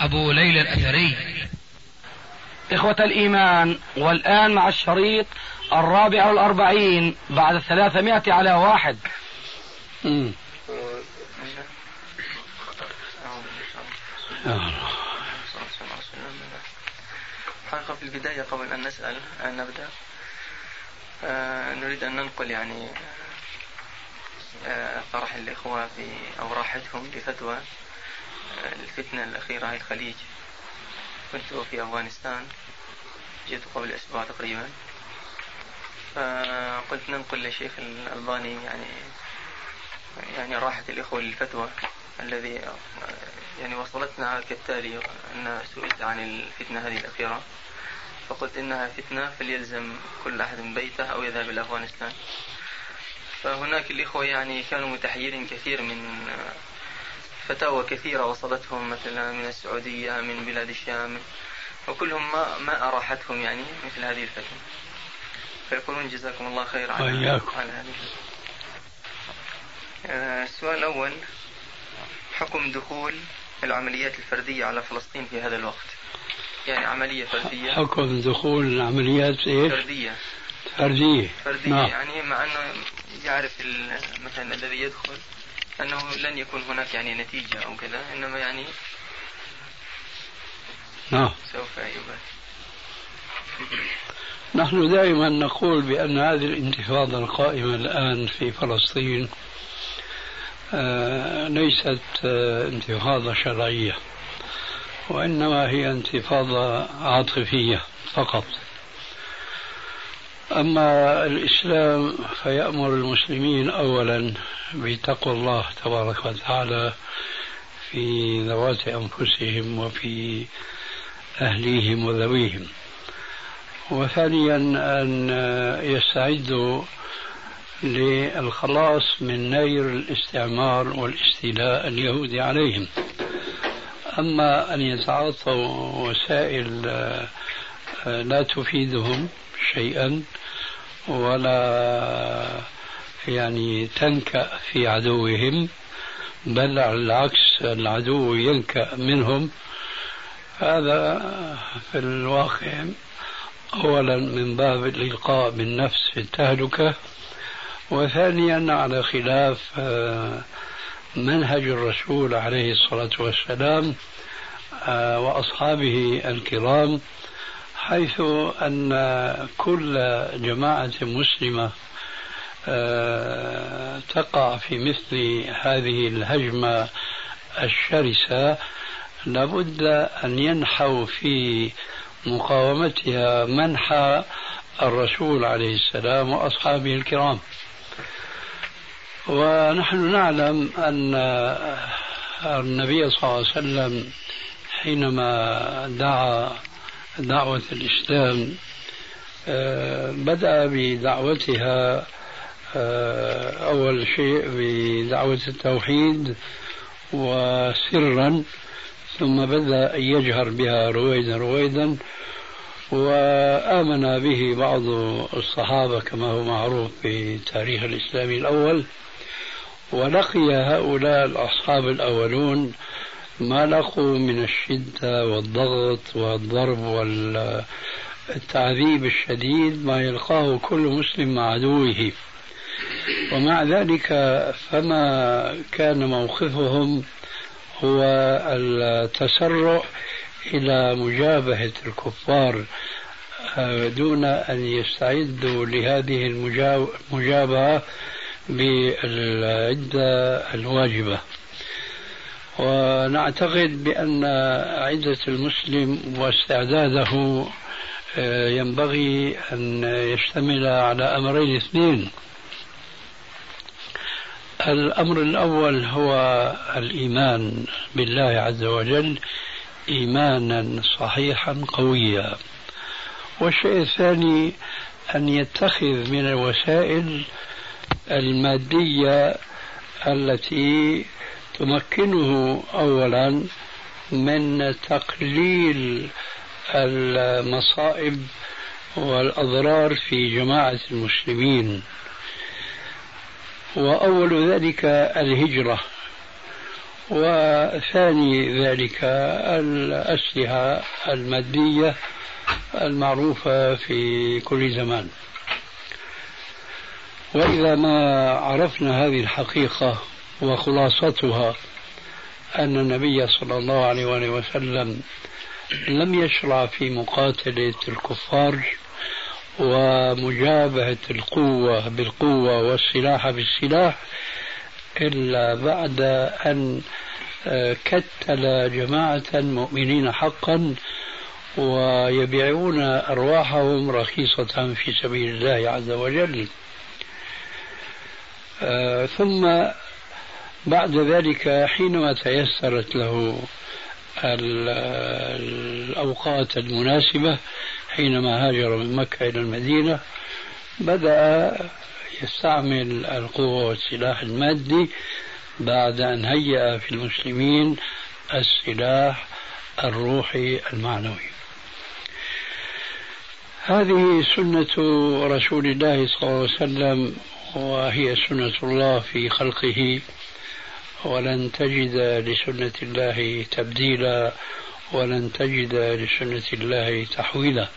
أبو ليلى الأثري. إخوة الإيمان والآن مع الشريط الرابع والأربعين بعد الثلاثمائة على واحد. حقيقة في البداية قبل أن نسأل أن نبدأ. آه نريد أن ننقل يعني آه طرح الإخوة في أو راحتهم لفتوى الفتنة الأخيرة هاي الخليج كنت في أفغانستان. جئت قبل أسبوع تقريبا. فقلت ننقل للشيخ الألباني يعني يعني راحة الإخوة للفتوى الذي يعني وصلتنا كالتالي أن سئلت عن الفتنة هذه الأخيرة. فقلت إنها فتنة فليلزم كل أحد بيته أو يذهب إلى أفغانستان. فهناك الإخوة يعني كانوا متحيرين كثير من فتاوى كثيرة وصلتهم مثلا من السعودية من بلاد الشام وكلهم ما ما أراحتهم يعني مثل هذه الفتوى فيقولون جزاكم الله خير على, على هذه آه، السؤال الأول حكم دخول العمليات الفردية على فلسطين في هذا الوقت؟ يعني عملية فردية. حكم دخول العمليات إيش؟ فردية. فردية. فردية نعم. يعني مع أنه يعرف مثلا الذي يدخل. أنه لن يكون هناك يعني نتيجة أو كذا إنما يعني نعم. سوف يبات نحن دائما نقول بأن هذه الانتفاضة القائمة الآن في فلسطين آه ليست آه انتفاضة شرعية وإنما هي انتفاضة عاطفية فقط. أما الإسلام فيأمر المسلمين أولا بتقوى الله تبارك وتعالى في ذوات أنفسهم وفي أهليهم وذويهم. وثانيا أن يستعدوا للخلاص من نير الاستعمار والاستيلاء اليهودي عليهم. أما أن يتعاطوا وسائل لا تفيدهم شيئا ولا يعني تنكأ في عدوهم بل على العكس العدو ينكأ منهم. هذا في الواقع أولا من باب الإلقاء بالنفس في التهلكة وثانيا على خلاف آه، منهج الرسول عليه الصلاة والسلام آه، وأصحابه الكرام. حيث أن كل جماعة مسلمة آه، تقع في مثل هذه الهجمة الشرسة لابد أن ينحوا في مقاومتها منحى الرسول عليه السلام وأصحابه الكرام. ونحن نعلم أن النبي صلى الله عليه وسلم حينما دعا دعوة الإسلام آه، بدأ بدعوتها آه، أول شيء بدعوة التوحيد وسرا ثم بدأ يجهر بها رويدا رويدا وآمن به بعض الصحابة كما هو معروف في تاريخ الإسلام الأول ولقي هؤلاء الأصحاب الأولون ما لقوا من الشدة والضغط والضرب والتعذيب الشديد ما يلقاه كل مسلم مع عدوه. ومع ذلك فما كان موقفهم هو التسرع إلى مجابهة الكفار آه، دون أن يستعدوا لهذه المجابهة بالعدة الواجبة. ونعتقد بأن عدة المسلم واستعداده آه، ينبغي أن يشتمل على أمرين اثنين. الأمر الأول هو الإيمان بالله عز وجل إيمانا صحيحا قويا. والشيء الثاني أن يتخذ من الوسائل المادية التي تمكنه أولا من تقليل المصائب والأضرار في جماعة المسلمين. وأول ذلك الهجرة وثاني ذلك الأسلحة المادية المعروفة في كل زمان. وإذا ما عرفنا هذه الحقيقة وخلاصتها أن النبي صلى الله عليه وآله وسلم لم يشرع في مقاتلة الكفار ومجابهة القوة بالقوة والسلاح بالسلاح إلا بعد أن آه، كتل جماعة مؤمنين حقا ويبيعون أرواحهم رخيصة في سبيل الله عز وجل. آه، ثم بعد ذلك حينما تيسرت له الأوقات المناسبة حينما هاجر من مكة إلى المدينة بدأ يستعمل القوة والسلاح المادي بعد أن هيأ في المسلمين السلاح الروحي المعنوي. هذه سنة رسول الله صلى الله عليه وسلم وهي سنة الله في خلقه. ولن تجد لسنة الله تبديلا ولن تجد لسنة الله تحويلا.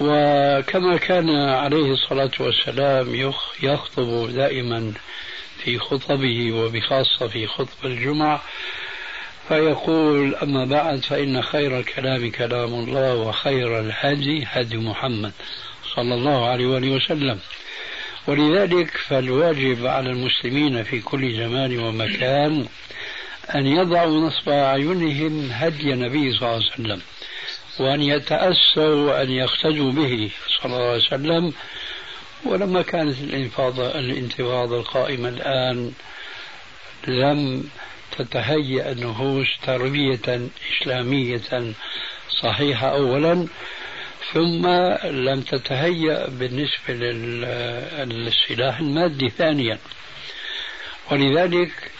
وكما كان عليه الصلاة والسلام يخطب دائما في خطبه وبخاصة في خطب الجمعة فيقول أما بعد فإن خير الكلام كلام الله وخير الهدي هدي محمد صلى الله عليه وآله وسلم. ولذلك فالواجب على المسلمين في كل زمان ومكان أن يضعوا نصب أعينهم هدي النبي صلى الله عليه وسلم وأن يتأسوا وأن يقتدوا به صلى الله عليه وسلم. ولما كانت الإنفاضة الانتفاضة القائمة الآن لم تتهيأ النفوس تربية إسلامية صحيحة أولا. ثم لم تتهيأ بالنسبة للسلاح المادي ثانيا. ولذلك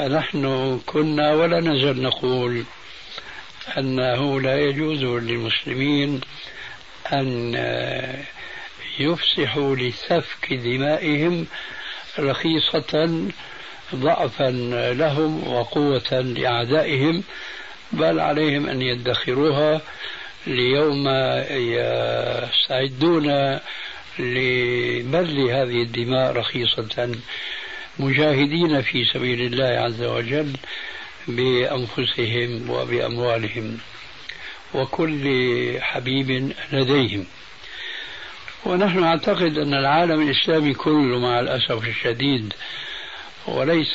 نحن كنا ولا نزال نقول أنه لا يجوز للمسلمين أن يفسحوا لسفك دمائهم رخيصة ضعفا لهم وقوة لأعدائهم بل عليهم أن يدخروها ليوم يستعدون لبذل هذه الدماء رخيصة. مجاهدين في سبيل الله عز وجل بأنفسهم وبأموالهم وكل حبيب لديهم. ونحن نعتقد أن العالم الإسلامي كله مع الأسف الشديد وليس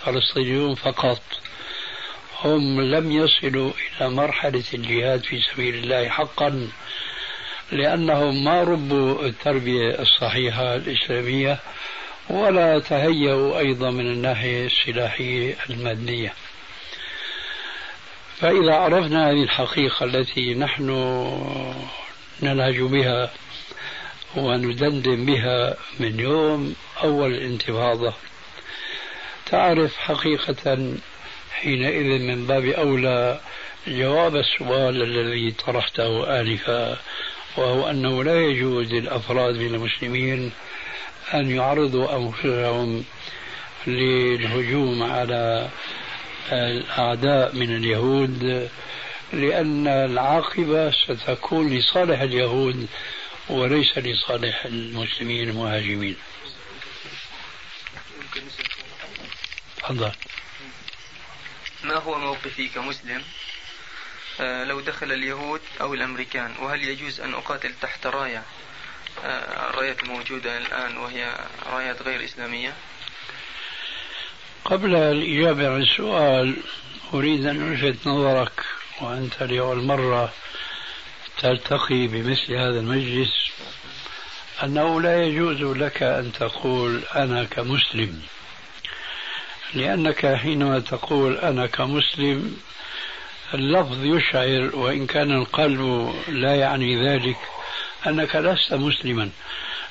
الفلسطينيون فقط. هم لم يصلوا إلى مرحلة الجهاد في سبيل الله حقا لأنهم ما ربوا التربية الصحيحة الإسلامية ولا تهيأوا أيضا من الناحية السلاحية المادية فإذا عرفنا هذه الحقيقة التي نحن نلهج بها وندندن بها من يوم أول الانتفاضة تعرف حقيقة حينئذ من باب أولى جواب السؤال الذي طرحته آنفا وهو أنه لا يجوز للأفراد من المسلمين أن يعرضوا أنفسهم للهجوم على الأعداء من اليهود لأن العاقبة ستكون لصالح اليهود وليس لصالح المسلمين المهاجمين. تفضل. ما هو موقفي كمسلم؟ آه، لو دخل اليهود أو الأمريكان وهل يجوز أن أقاتل تحت راية؟ آه، الرايات الموجودة الآن وهي رايات غير إسلامية. قبل الإجابة عن السؤال أريد أن ألفت نظرك وأنت لأول مرة تلتقي بمثل هذا المجلس أنه لا يجوز لك أن تقول أنا كمسلم. لأنك حينما تقول أنا كمسلم اللفظ يشعر وإن كان القلب لا يعني ذلك أنك لست مسلما.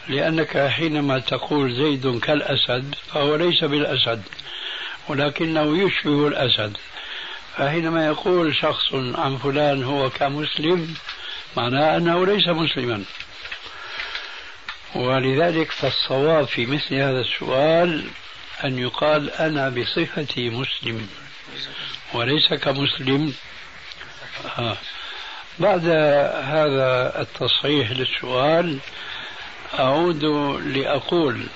لأنك حينما تقول زيد كالأسد فهو ليس بالأسد ولكنه يشبه الأسد. فحينما يقول شخص عن فلان هو كمسلم معناه أنه ليس مسلما. ولذلك فالصواب في مثل هذا السؤال أن يقال أنا بصفتي مسلم وليس كمسلم آه. بعد هذا التصحيح للسؤال أعود لأقول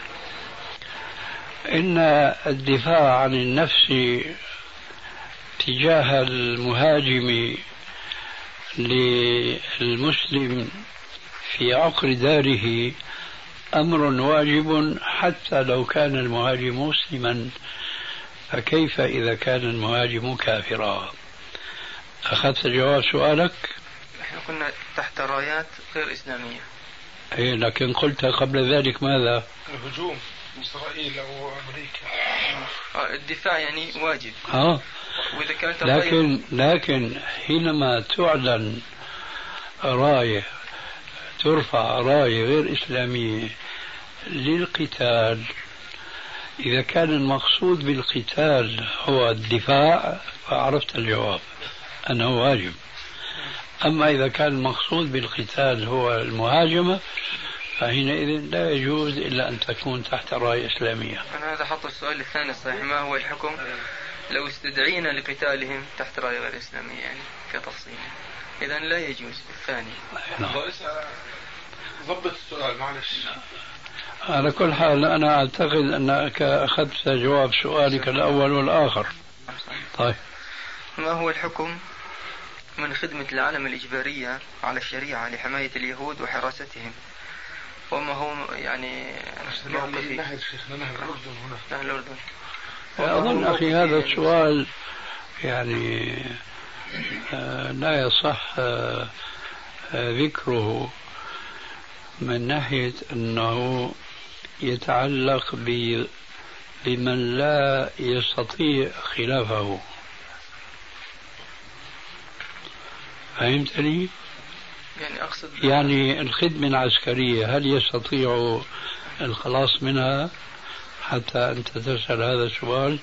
إن الدفاع عن النفس تجاه المهاجم للمسلم في عقر داره أمر واجب حتى لو كان المهاجم مسلما فكيف إذا كان المهاجم كافرا؟ أخذت جواب سؤالك؟ نحن كنا تحت رايات غير إسلامية. إيه لكن قلت قبل ذلك ماذا؟ الهجوم. إسرائيل أو أمريكا. آه، الدفاع يعني واجب. آه. وإذا كانت لكن لكن حينما تعلن راية ترفع راية غير إسلامية للقتال. إذا كان المقصود بالقتال هو الدفاع فعرفت الجواب أنه واجب. أما إذا كان المقصود بالقتال هو المهاجمة فحينئذ لا يجوز إلا أن تكون تحت راية إسلامية. أنا هذا حط السؤال الثاني الصحيح ما هو الحكم؟ لو استدعينا لقتالهم تحت راية غير إسلامية يعني كتفصيل. إذا لا يجوز. الثاني نعم. ضبط السؤال معلش. على كل حال أنا أعتقد أنك أخذت جواب سؤالك الأول والآخر. طيب. ما هو الحكم من خدمة العالم الإجبارية على الشريعة لحماية اليهود وحراستهم؟ وما هو يعني موقفي؟ نهر شيخنا نهر الأردن هنا. نهر الأردن. أظن أخي هذا السؤال يعني لا يصح آه، ذكره من ناحية أنه يتعلق بمن لا يستطيع خلافه فهمتني؟ يعني أقصد يعني الخدمة العسكرية هل يستطيع الخلاص منها حتى أنت تسأل هذا السؤال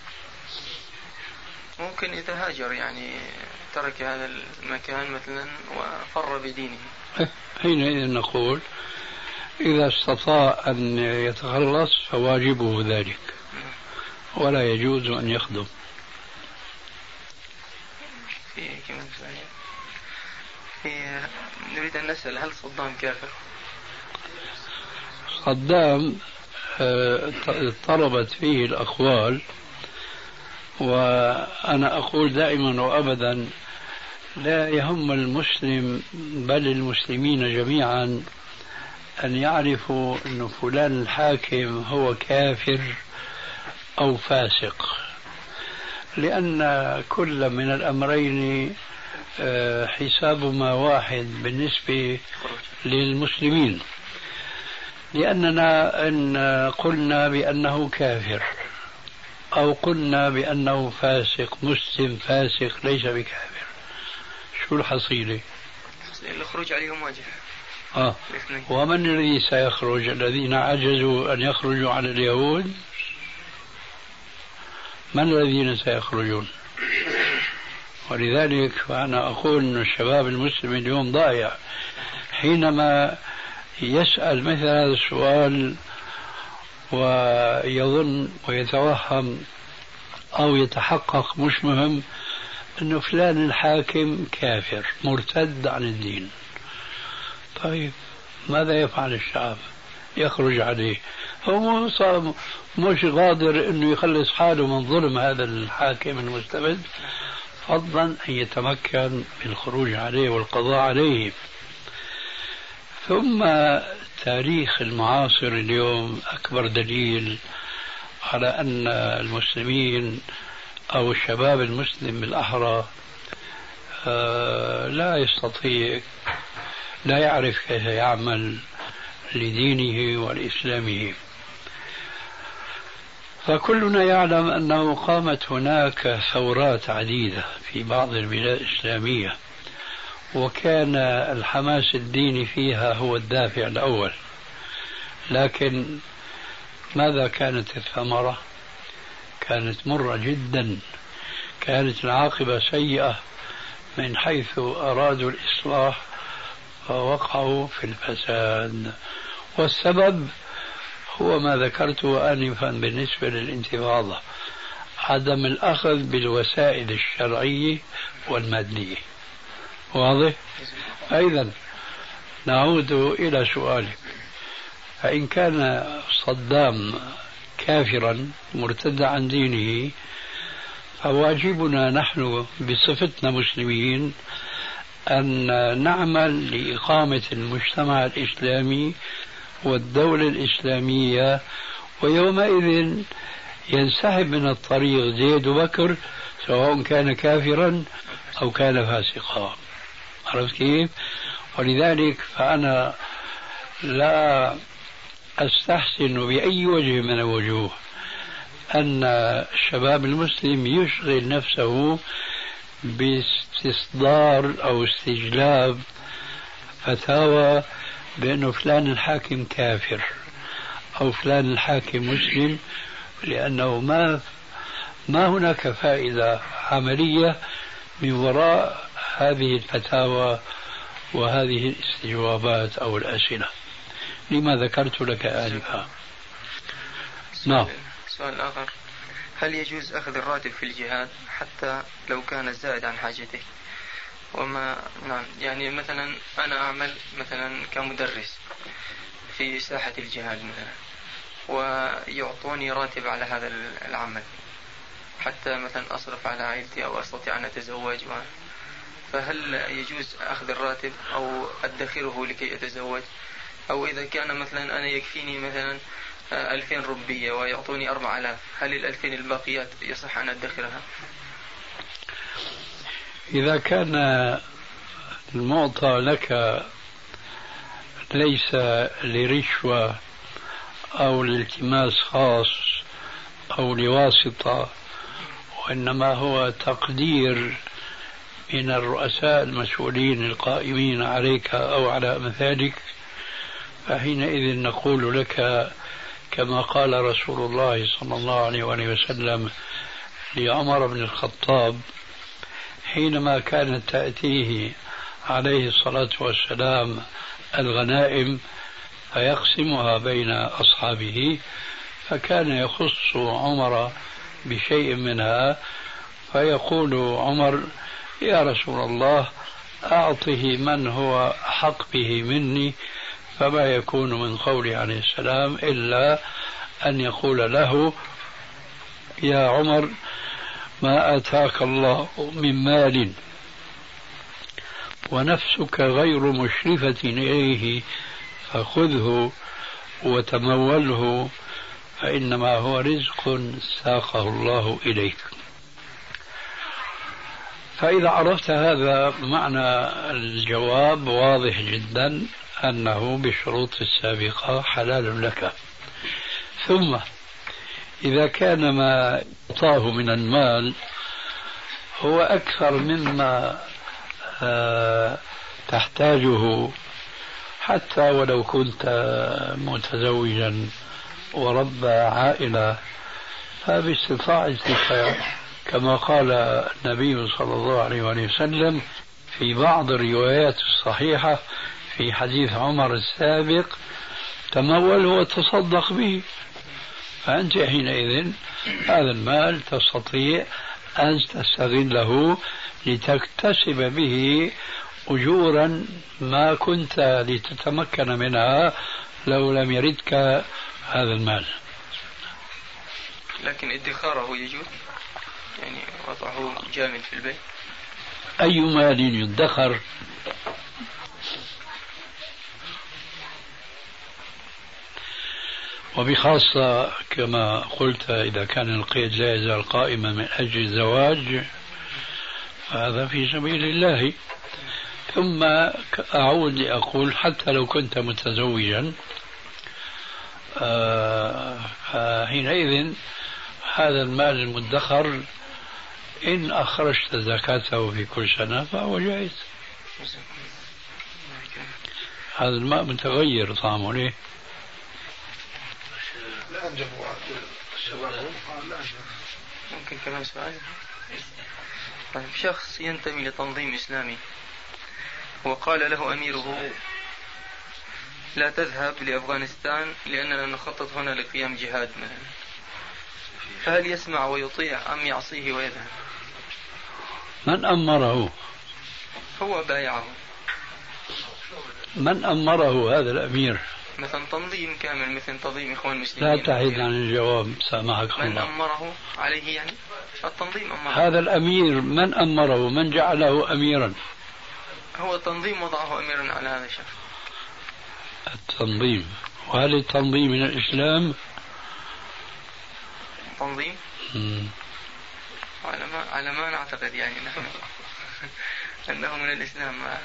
ممكن إذا هاجر يعني ترك هذا المكان مثلا وفر بدينه. حينئذ نقول إذا استطاع أن يتخلص فواجبه ذلك. ولا يجوز أن يخدم. في كمان في نريد أن نسأل هل صدام كافر؟ صدام آه، اضطربت فيه الأقوال وأنا أقول دائما وأبدا لا يهم المسلم بل المسلمين جميعا أن يعرفوا أن فلان الحاكم هو كافر أو فاسق. لأن كل من الأمرين آه، حسابهما واحد بالنسبة للمسلمين. لأننا إن قلنا بأنه كافر. أو قلنا بأنه فاسق مسلم فاسق ليس بكافر. شو الحصيلة؟ الخروج عليهم واجب. آه. ومن الذي سيخرج؟ الذين عجزوا أن يخرجوا على اليهود. من الذين سيخرجون؟ ولذلك فأنا أقول أن الشباب المسلم اليوم ضايع. حينما يسأل مثل هذا السؤال ويظن ويتوهم أو يتحقق مش مهم أنه فلان الحاكم كافر مرتد عن الدين. طيب ماذا يفعل الشعب؟ يخرج عليه. هو مش قادر إنه يخلص حاله من ظلم هذا الحاكم المستبد فضلا أن يتمكن بالخروج عليه والقضاء عليه. ثم تاريخ المعاصر اليوم أكبر دليل على أن المسلمين أو الشباب المسلم بالاحرى آه، لا يستطيع لا يعرف كيف يعمل لدينه ولإسلامه. فكلنا يعلم أنه قامت هناك ثورات عديدة في بعض البلاد الإسلامية. وكان الحماس الديني فيها هو الدافع الأول. لكن ماذا كانت الثمرة؟ كانت مرة جدا. كانت العاقبة سيئة من حيث أرادوا الإصلاح فوقعوا في الفساد. والسبب هو ما ذكرته آنفا بالنسبة للانتفاضة عدم الأخذ بالوسائل الشرعية والمادية. واضح؟ أيضا نعود إلى سؤالك فإن كان صدام كافرا مرتدا عن دينه فواجبنا نحن بصفتنا مسلمين أن نعمل لإقامة المجتمع الإسلامي والدولة الإسلامية ويومئذ ينسحب من الطريق زيد بكر سواء كان كافرا أو كان فاسقا عرفت كيف؟ ولذلك فأنا لا أستحسن بأي وجه من الوجوه أن الشباب المسلم يشغل نفسه باستصدار أو استجلاب فتاوى بأنه فلان الحاكم كافر أو فلان الحاكم مسلم لأنه ما ما هناك فائدة عملية من وراء هذه الفتاوى وهذه الاستجوابات أو الأسئلة لما ذكرت لك آنفا. نعم. سؤال آخر. هل يجوز أخذ الراتب في الجهاد حتى لو كان زائد عن حاجته؟ وما نعم. يعني مثلا أنا أعمل مثلا كمدرس في ساحة الجهاد مثلا ويعطوني راتب على هذا العمل حتى مثلا أصرف على عائلتي أو أستطيع أن أتزوج و... فهل يجوز أخذ الراتب أو أدخره لكي أتزوج؟ أو إذا كان مثلا أنا يكفيني مثلا ألفين ربية ويعطوني أربع ألاف هل الألفين الباقيات يصح أن أدخرها؟ إذا كان المعطى لك ليس لرشوة أو لالتماس خاص أو لواسطة وإنما هو تقدير من الرؤساء المسؤولين القائمين عليك أو على أمثالك فحينئذ نقول لك كما قال رسول الله صلى الله عليه وسلم لعمر بن الخطاب حينما كانت تأتيه عليه الصلاة والسلام الغنائم فيقسمها بين أصحابه فكان يخص عمر بشيء منها فيقول عمر يا رسول الله أعطه من هو حق به مني فما يكون من قولي عليه السلام إلا أن يقول له يا عمر ما آتاك الله من مال ونفسك غير مشرفة إليه فخذه وتموله فإنما هو رزق ساقه الله إليك. فإذا عرفت هذا معنى الجواب واضح جدا أنه بالشروط السابقة حلال لك. ثم إذا كان ما أعطاه من المال هو أكثر مما آه، تحتاجه حتى ولو كنت متزوجا ورب عائلة فباستطاعتك كما قال النبي صلى الله عليه وسلم في بعض الروايات الصحيحة في حديث عمر السابق تموله وتصدق به. فأنت حينئذ هذا المال تستطيع أن تستغله لتكتسب به أجورا ما كنت لتتمكن منها لو لم يردك هذا المال. لكن ادخاره يجوز؟ يعني وضعه جامد في البيت. أي مال يدخر؟ وبخاصة كما قلت إذا كان القيد لا يزال قائما من أجل الزواج فهذا في سبيل الله. ثم أعود لأقول حتى لو كنت متزوجا آه، حينئذ هذا المال المدخر إن أخرجت زكاته في كل سنة فهو جائز. هذا الماء متغير طعمه ليه؟ ممكن كمان سؤال؟ طيب شخص ينتمي لتنظيم إسلامي وقال له أميره لا تذهب لأفغانستان لأننا نخطط هنا لقيام جهاد مثلا. فهل يسمع ويطيع أم يعصيه ويذهب؟ من أمره؟ هو بايعه. من أمره هذا الأمير؟ مثلا تنظيم كامل مثل تنظيم إخوان المسلمين. لا تحيد عن الجواب سامحك من الله أمره عليه يعني؟ التنظيم أمره. هذا الأمير من أمره؟ من جعله أميرا؟ هو التنظيم وضعه أميرا على هذا الشخص. التنظيم. وهل التنظيم من الإسلام؟ تنظيم. على ما على ما نعتقد يعني نحن. أنه من الإسلام. ما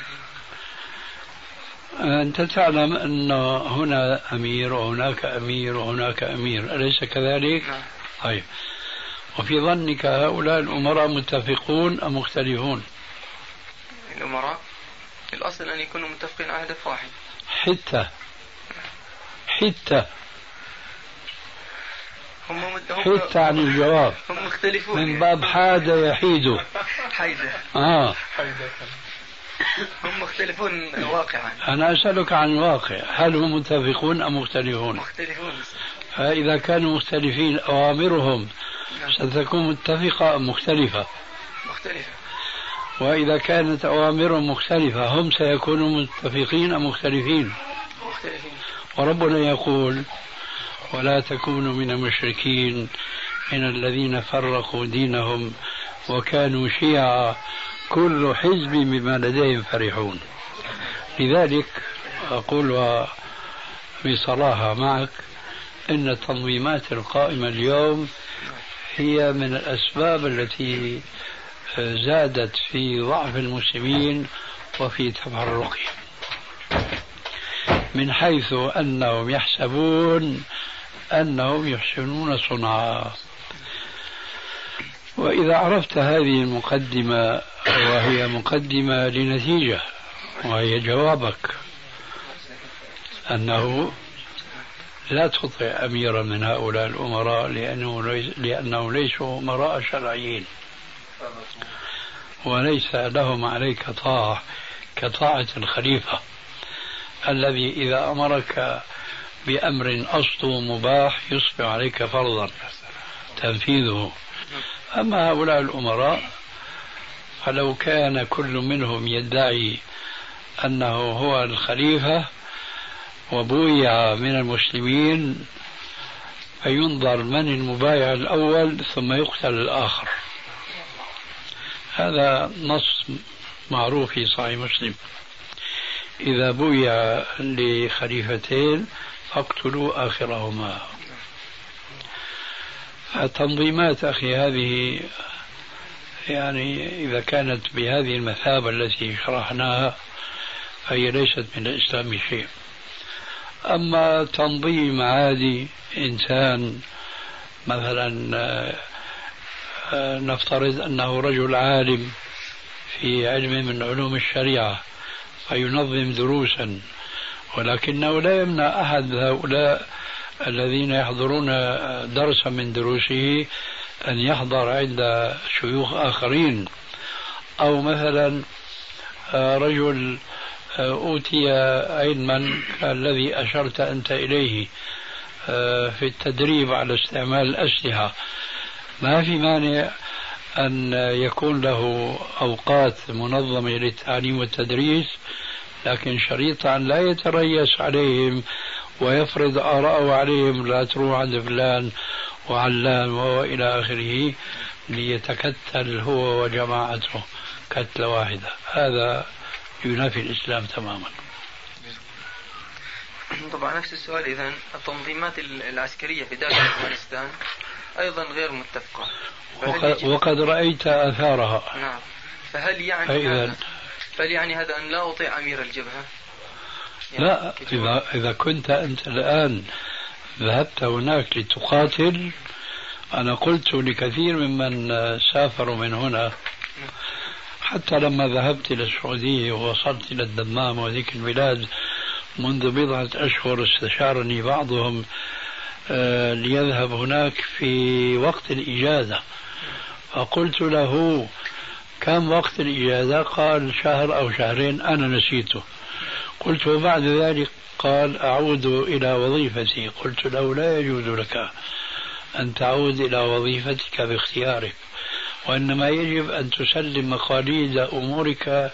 أنت تعلم أن هنا أمير وهناك أمير وهناك أمير أليس كذلك؟ نعم. طيب. وفي ظنك هؤلاء الأمراء متفقون أم مختلفون؟ الأمراء. الأصل أن يكونوا متفقين على هدف واحد. حتة. حتة. هم هم عن الجواب؟ هم مختلفون من باب حاد يحيد حيدة. آه. حيدة. هم مختلفون واقعا. أنا أسألك عن الواقع. هل هم متفقون أم مختلفون؟ مختلفون. فإذا كانوا مختلفين أوامرهم ستكون متفقة أم مختلفة؟ مختلفة. وإذا كانت أوامرهم مختلفة هم سيكونوا متفقين أم مختلفين؟ مختلفين. وربنا يقول ولا تكونوا من المشركين من الذين فرقوا دينهم وكانوا شيعا. كل حزب بما لديهم فرحون. لذلك أقول بصراحة معك أن التنظيمات القائمة اليوم هي من الأسباب التي زادت في ضعف المسلمين وفي تفرقهم. من حيث أنهم يحسبون أنهم يحسنون صنعا. وإذا عرفت هذه المقدمة وهي مقدمة لنتيجة وهي جوابك أنه لا تطع أميرا من هؤلاء الأمراء لأنه ليس لأنه ليسوا أمراء شرعيين. وليس لهم عليك طاعة كطاعة الخليفة الذي إذا أمرك بأمر أصله مباح يصبح عليك فرضا تنفيذه. أما هؤلاء الأمراء فلو كان كل منهم يدعي أنه هو الخليفة وبويع من المسلمين فينظر من المبايع الأول ثم يقتل الآخر. هذا نص معروف في صحيح مسلم. إذا بويع لخليفتين فاقتلوا آخرهما. التنظيمات أخي هذه يعني إذا كانت بهذه المثابة التي شرحناها فهي ليست من الإسلام شيء. أما تنظيم عادي إنسان مثلا آه، نفترض أنه رجل عالم في علم من علوم الشريعة فينظم دروسا ولكنه لا يمنع أحد هؤلاء الذين يحضرون درسا من دروسه أن يحضر عند شيوخ آخرين. أو مثلا رجل أوتي علما الذي أشرت أنت إليه في التدريب على استعمال الأسلحة. ما في مانع أن يكون له أوقات منظمة للتعليم والتدريس لكن شريطة أن لا يتريس عليهم ويفرض آراءه عليهم لا تروح عند فلان وعلان وإلى آخره ليتكتل هو وجماعته كتلة واحدة. هذا ينافي الإسلام تماما. طبعا نفس السؤال إذا التنظيمات العسكرية في داخل أفغانستان أيضا غير متفقة. وقد, وقد رأيت آثارها. نعم. فهل يعني فإذا فهل يعني هذا أن لا أطيع أمير الجبهة؟ يعني لا. إذا, إذا كنت أنت الآن ذهبت هناك لتقاتل أنا قلت لكثير ممن سافروا من هنا حتى لما ذهبت إلى السعودية ووصلت إلى الدمام وذيك البلاد منذ بضعة أشهر استشارني بعضهم آه، ليذهب هناك في وقت الإجازة فقلت له كم وقت الإجازة قال شهر أو شهرين أنا نسيته. قلت وبعد ذلك قال أعود إلى وظيفتي. قلت له لا يجوز لك أن تعود إلى وظيفتك باختيارك وإنما يجب أن تسلم مقاليد أمورك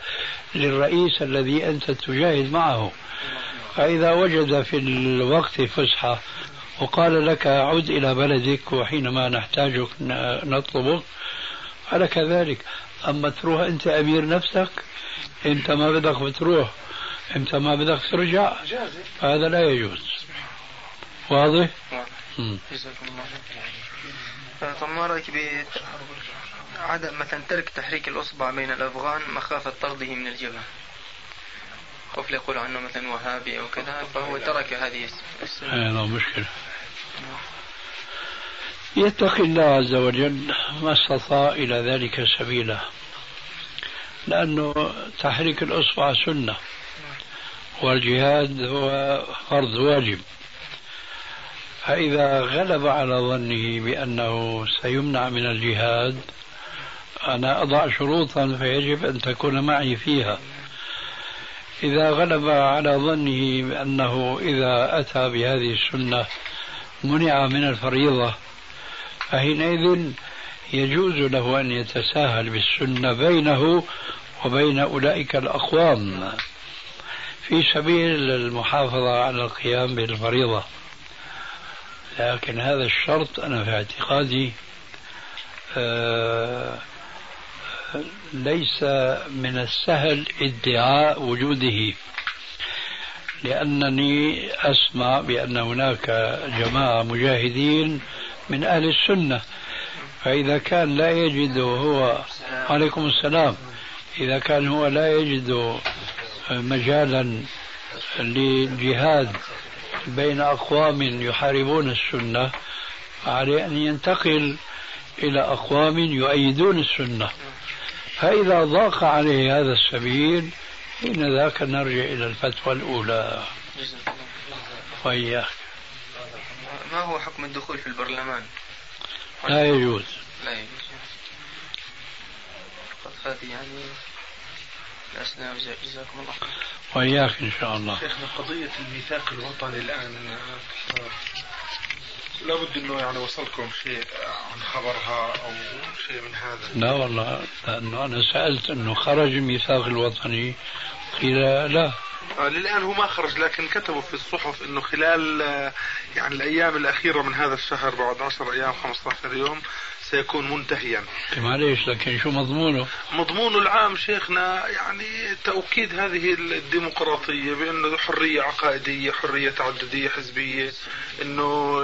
للرئيس الذي أنت تجاهد معه. فإذا وجد في الوقت فسحة وقال لك عد إلى بلدك وحينما نحتاجك نطلبك فلك ذلك. أما تروح أنت أمير نفسك أنت ما بدك بتروح أنت ما بدك ترجع هذا لا يجوز. واضح؟ واضح جزاكم الله طب ما رأيك عدم مثلا ترك تحريك الأصبع بين الأفغان مخافة طرده من الجبهة؟ خوف يقول عنه مثلا وهابي أو كذا فهو ترك هذه السنة هذا مشكلة. يتقي الله عز وجل ما استطاع إلى ذلك سبيلا لأنه تحريك الأصبع سنة والجهاد هو فرض واجب. فإذا غلب على ظنه بأنه سيمنع من الجهاد أنا أضع شروطا فيجب أن تكون معي فيها. إذا غلب على ظنه بأنه إذا أتى بهذه السنة منع من الفريضة فحينئذ يجوز له أن يتساهل بالسنة بينه وبين أولئك الأقوام في سبيل المحافظة على القيام بالفريضة. لكن هذا الشرط أنا في اعتقادي آه ليس من السهل ادعاء وجوده. لأنني أسمع بأن هناك جماعة مجاهدين من أهل السنة. فإذا كان لا يجد هو عليكم السلام. إذا كان هو لا يجد مجالا للجهاد بين أقوام يحاربون السنة فعليه أن ينتقل إلى أقوام يؤيدون السنة. فإذا ضاق عليه هذا السبيل حين ذاك نرجع إلى الفتوى الأولى. وإياك. ما هو حكم الدخول في البرلمان؟ لا يجوز. لا يجوز. هذه يعني الأسلام جزاكم الله خير. وإياك إن شاء الله. شيخنا قضية الميثاق الوطني الآن لابد إنه يعني وصلكم شيء عن خبرها أو شيء من هذا. لا والله لأنه أنا سألت إنه خرج الميثاق الوطني قيل لا. آه للآن هو ما خرج لكن كتبوا في الصحف إنه خلال آه، يعني الأيام الأخيرة من هذا الشهر بعد 10 أيام 15 يوم سيكون منتهيا. معليش لكن شو مضمونه؟ مضمونه العام شيخنا يعني تأكيد هذه الديمقراطية بأنه حرية عقائدية حرية تعددية حزبية أنه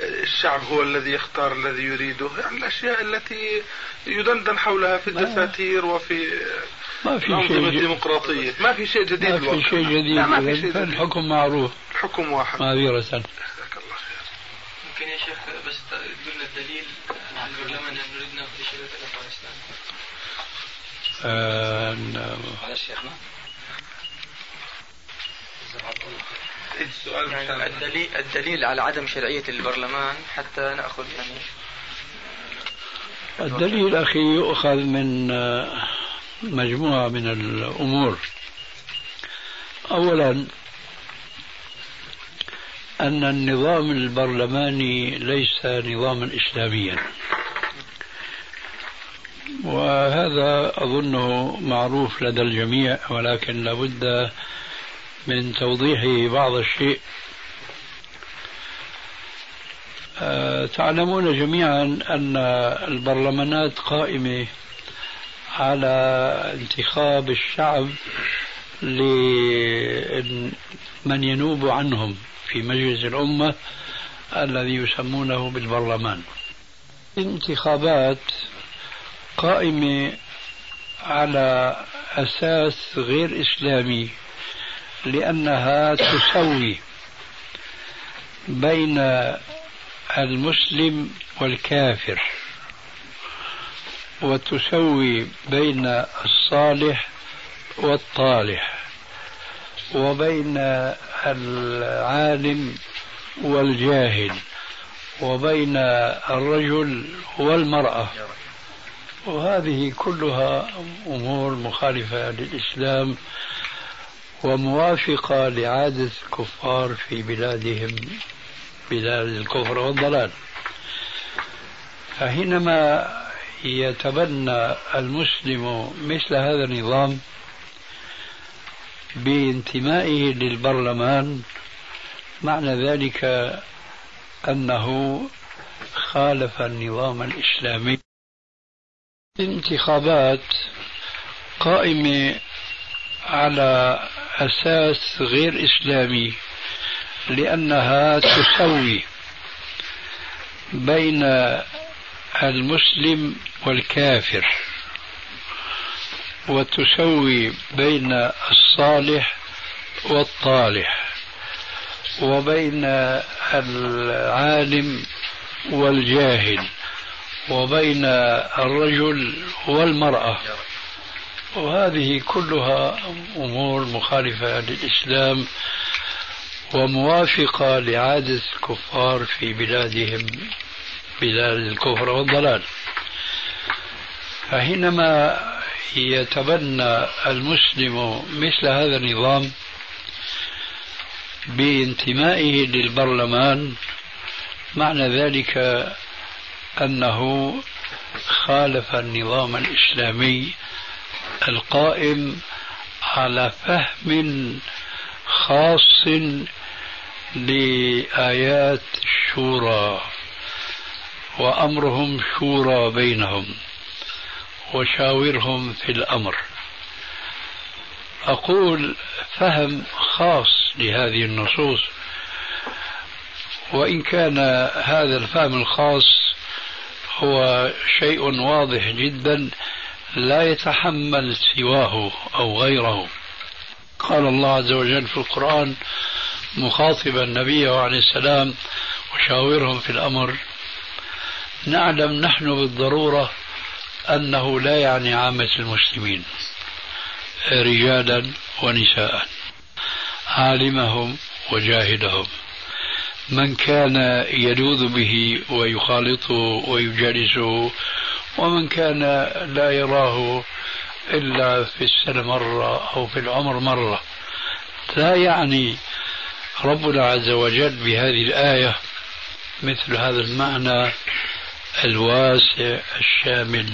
الشعب هو الذي يختار الذي يريده. يعني الأشياء التي يدندن حولها في الدساتير وفي ما في شيء الديمقراطية. ما في شيء جديد ما في شيء جديد. ما في شيء جديد. الحكم معروف. الحكم واحد. معذرة ممكن يا شيخ بس تقول الدليل. البرلمان أن نريد نأخذ شريعة أفغانستان على شيخنا. السؤال يعني الدليل, الدليل على عدم شرعية البرلمان حتى نأخذ يعني. الدليل أخي يؤخذ من آه، مجموعة من الأمور. أولا أن النظام البرلماني ليس نظاما إسلاميا. وهذا أظنه معروف لدى الجميع ولكن لابد من توضيح بعض الشيء. آه، تعلمون جميعا أن البرلمانات قائمة على انتخاب الشعب لمن ينوب عنهم. في مجلس الأمة الذي يسمونه بالبرلمان. الانتخابات قائمة على أساس غير إسلامي لأنها تسوي بين المسلم والكافر وتسوي بين الصالح والطالح وبين العالم والجاهل وبين الرجل والمرأة. وهذه كلها أمور مخالفة للإسلام وموافقة لعادة الكفار في بلادهم بلاد الكفر والضلال. فحينما يتبنى المسلم مثل هذا النظام بانتمائه للبرلمان معنى ذلك أنه خالف النظام الإسلامي. الانتخابات قائمة على أساس غير إسلامي لأنها تسوي بين المسلم والكافر. وتسوي بين الصالح والطالح وبين العالم والجاهل وبين الرجل والمرأة. وهذه كلها أمور مخالفة للإسلام وموافقة لعادة الكفار في بلادهم بلاد الكفر والضلال. فحينما يتبنى المسلم مثل هذا النظام بانتمائه للبرلمان معنى ذلك أنه خالف النظام الإسلامي القائم على فهم خاص لآيات الشورى وأمرهم شورى بينهم. وشاورهم في الأمر. أقول فهم خاص لهذه النصوص وإن كان هذا الفهم الخاص هو شيء واضح جدا لا يتحمل سواه أو غيره. قال الله عز وجل في القرآن مخاطبا النبي عليه السلام وشاورهم في الأمر. نعلم نحن بالضرورة أنه لا يعني عامة المسلمين رجالا ونساء عالمهم وجاهلهم من كان يلوذ به ويخالطه ويجالسه ومن كان لا يراه إلا في السنة مرة أو في العمر مرة. لا يعني ربنا عز وجل بهذه الآية مثل هذا المعنى الواسع الشامل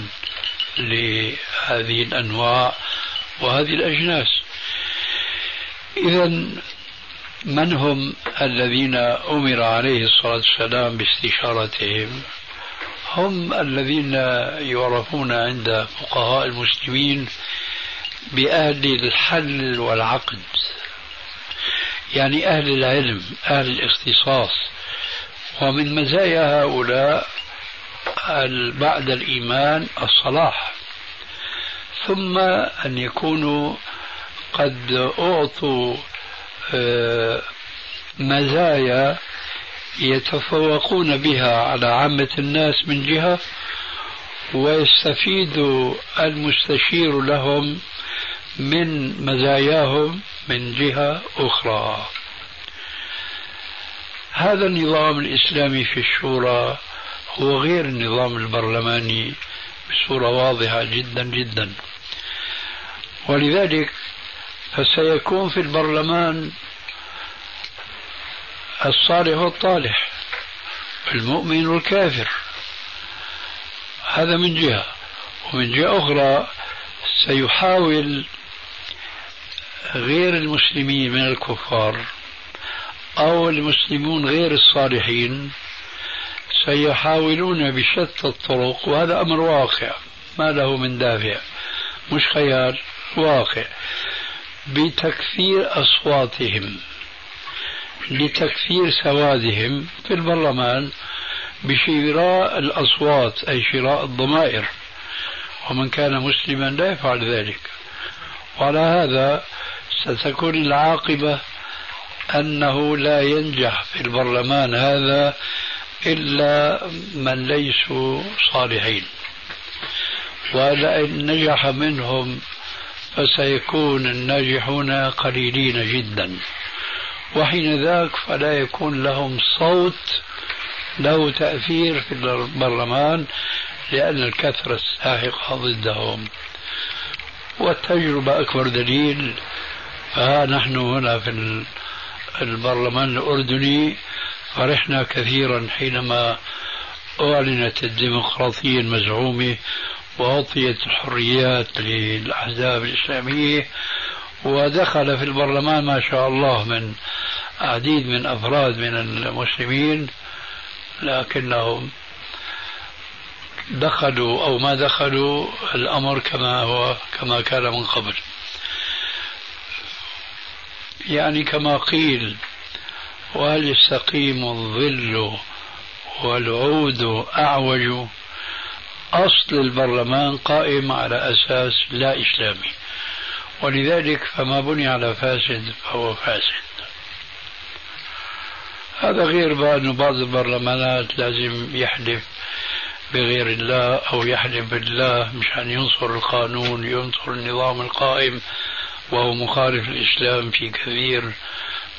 لهذه الأنواع وهذه الأجناس. إذا من هم الذين أمر عليه الصلاة والسلام باستشارتهم؟ هم الذين يعرفون عند فقهاء المسلمين بأهل الحل والعقد يعني أهل العلم أهل الاختصاص. ومن مزايا هؤلاء بعد الإيمان الصلاح. ثم أن يكونوا قد أعطوا آه، مزايا يتفوقون بها على عامة الناس من جهة ويستفيد المستشير لهم من مزاياهم من جهة أخرى. هذا النظام الإسلامي في الشورى هو غير النظام البرلماني بصورة واضحة جدا جدا. ولذلك فسيكون في البرلمان الصالح والطالح المؤمن والكافر. هذا من جهة. ومن جهة أخرى سيحاول غير المسلمين من الكفار أو المسلمون غير الصالحين سيحاولون بشتى الطرق وهذا أمر واقع. ما له من دافع. مش خيال واقع. بتكثير أصواتهم لتكثير سوادهم في البرلمان بشراء الأصوات أي شراء الضمائر. ومن كان مسلما لا يفعل ذلك. وعلى هذا ستكون العاقبة أنه لا ينجح في البرلمان هذا إلا من ليسوا صالحين. ولئن نجح منهم فسيكون الناجحون قليلين جدا. وحين ذاك فلا يكون لهم صوت له تأثير في البرلمان لأن الكثرة الساحقة ضدهم. والتجربة أكبر دليل فها نحن هنا في البرلمان الأردني فرحنا كثيرا حينما أعلنت الديمقراطية المزعومة وأعطيت الحريات للأحزاب الإسلامية ودخل في البرلمان ما شاء الله من عديد من أفراد من المسلمين لكنهم دخلوا أو ما دخلوا الأمر كما هو كما كان من قبل. يعني كما قيل وهل يستقيم الظل والعود أعوج. أصل البرلمان قائم على أساس لا إسلامي. ولذلك فما بني على فاسد فهو فاسد. هذا غير بقى أنه بعض البرلمانات لازم يحلف بغير الله أو يحلف بالله مشان ينصر القانون ينصر النظام القائم وهو مخالف الإسلام في كثير.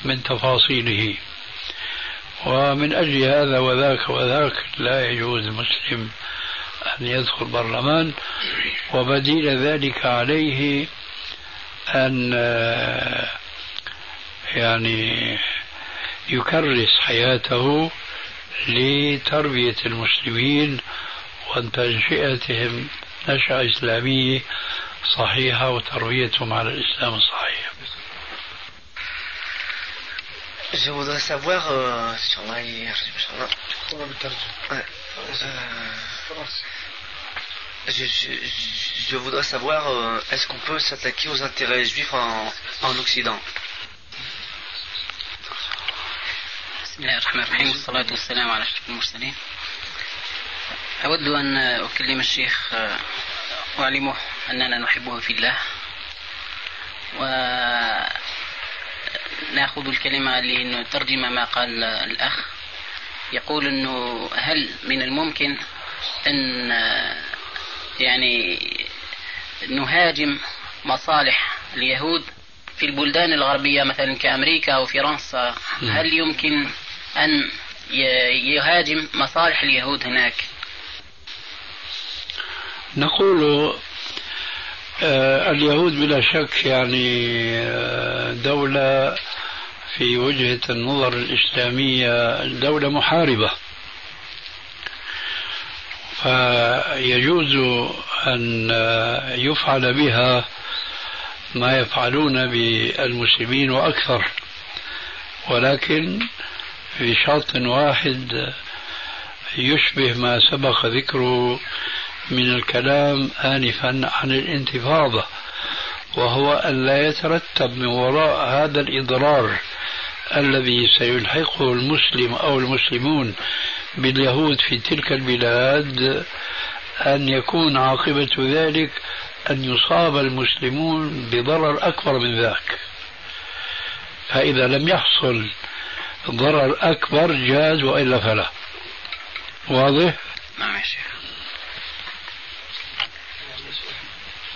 من تفاصيله. ومن أجل هذا وذاك وذاك لا يجوز المسلم أن يدخل البرلمان وبديل ذلك عليه أن يعني يكرس حياته لتربية المسلمين وتنشئتهم نشأة إسلامية صحيحة وتربيتهم على الإسلام الصحيح. Je voudrais savoir, euh, je, je, je, voudrais savoir, euh, est-ce qu'on peut s'attaquer aux intérêts juifs en, en Occident بسم الله الرحمن الرحيم والصلاة والسلام على أشرف المرسلين أود أن أكلم الشيخ وأعلمه أننا نحبه في الله ونأخذ الكلمة لنترجم ما قال الأخ. يقول أنه هل من الممكن أن يعني نهاجم مصالح اليهود في البلدان الغربية مثلا كأمريكا أو فرنسا؟ هل يمكن أن يهاجم مصالح اليهود هناك؟ نقول اليهود بلا شك يعني آه دولة في وجهة النظر الإسلامية دولة محاربة. فيجوز أن يفعل بها ما يفعلون بالمسلمين وأكثر. ولكن في شرط واحد يشبه ما سبق ذكره من الكلام آنفا عن الانتفاضة وهو أن لا يترتب من وراء هذا الإضرار الذي سيلحقه المسلم أو المسلمون باليهود في تلك البلاد أن يكون عاقبة ذلك أن يصاب المسلمون بضرر أكبر من ذاك. فإذا لم يحصل ضرر أكبر جاز وإلا فلا. واضح؟ نعم يا شيخ.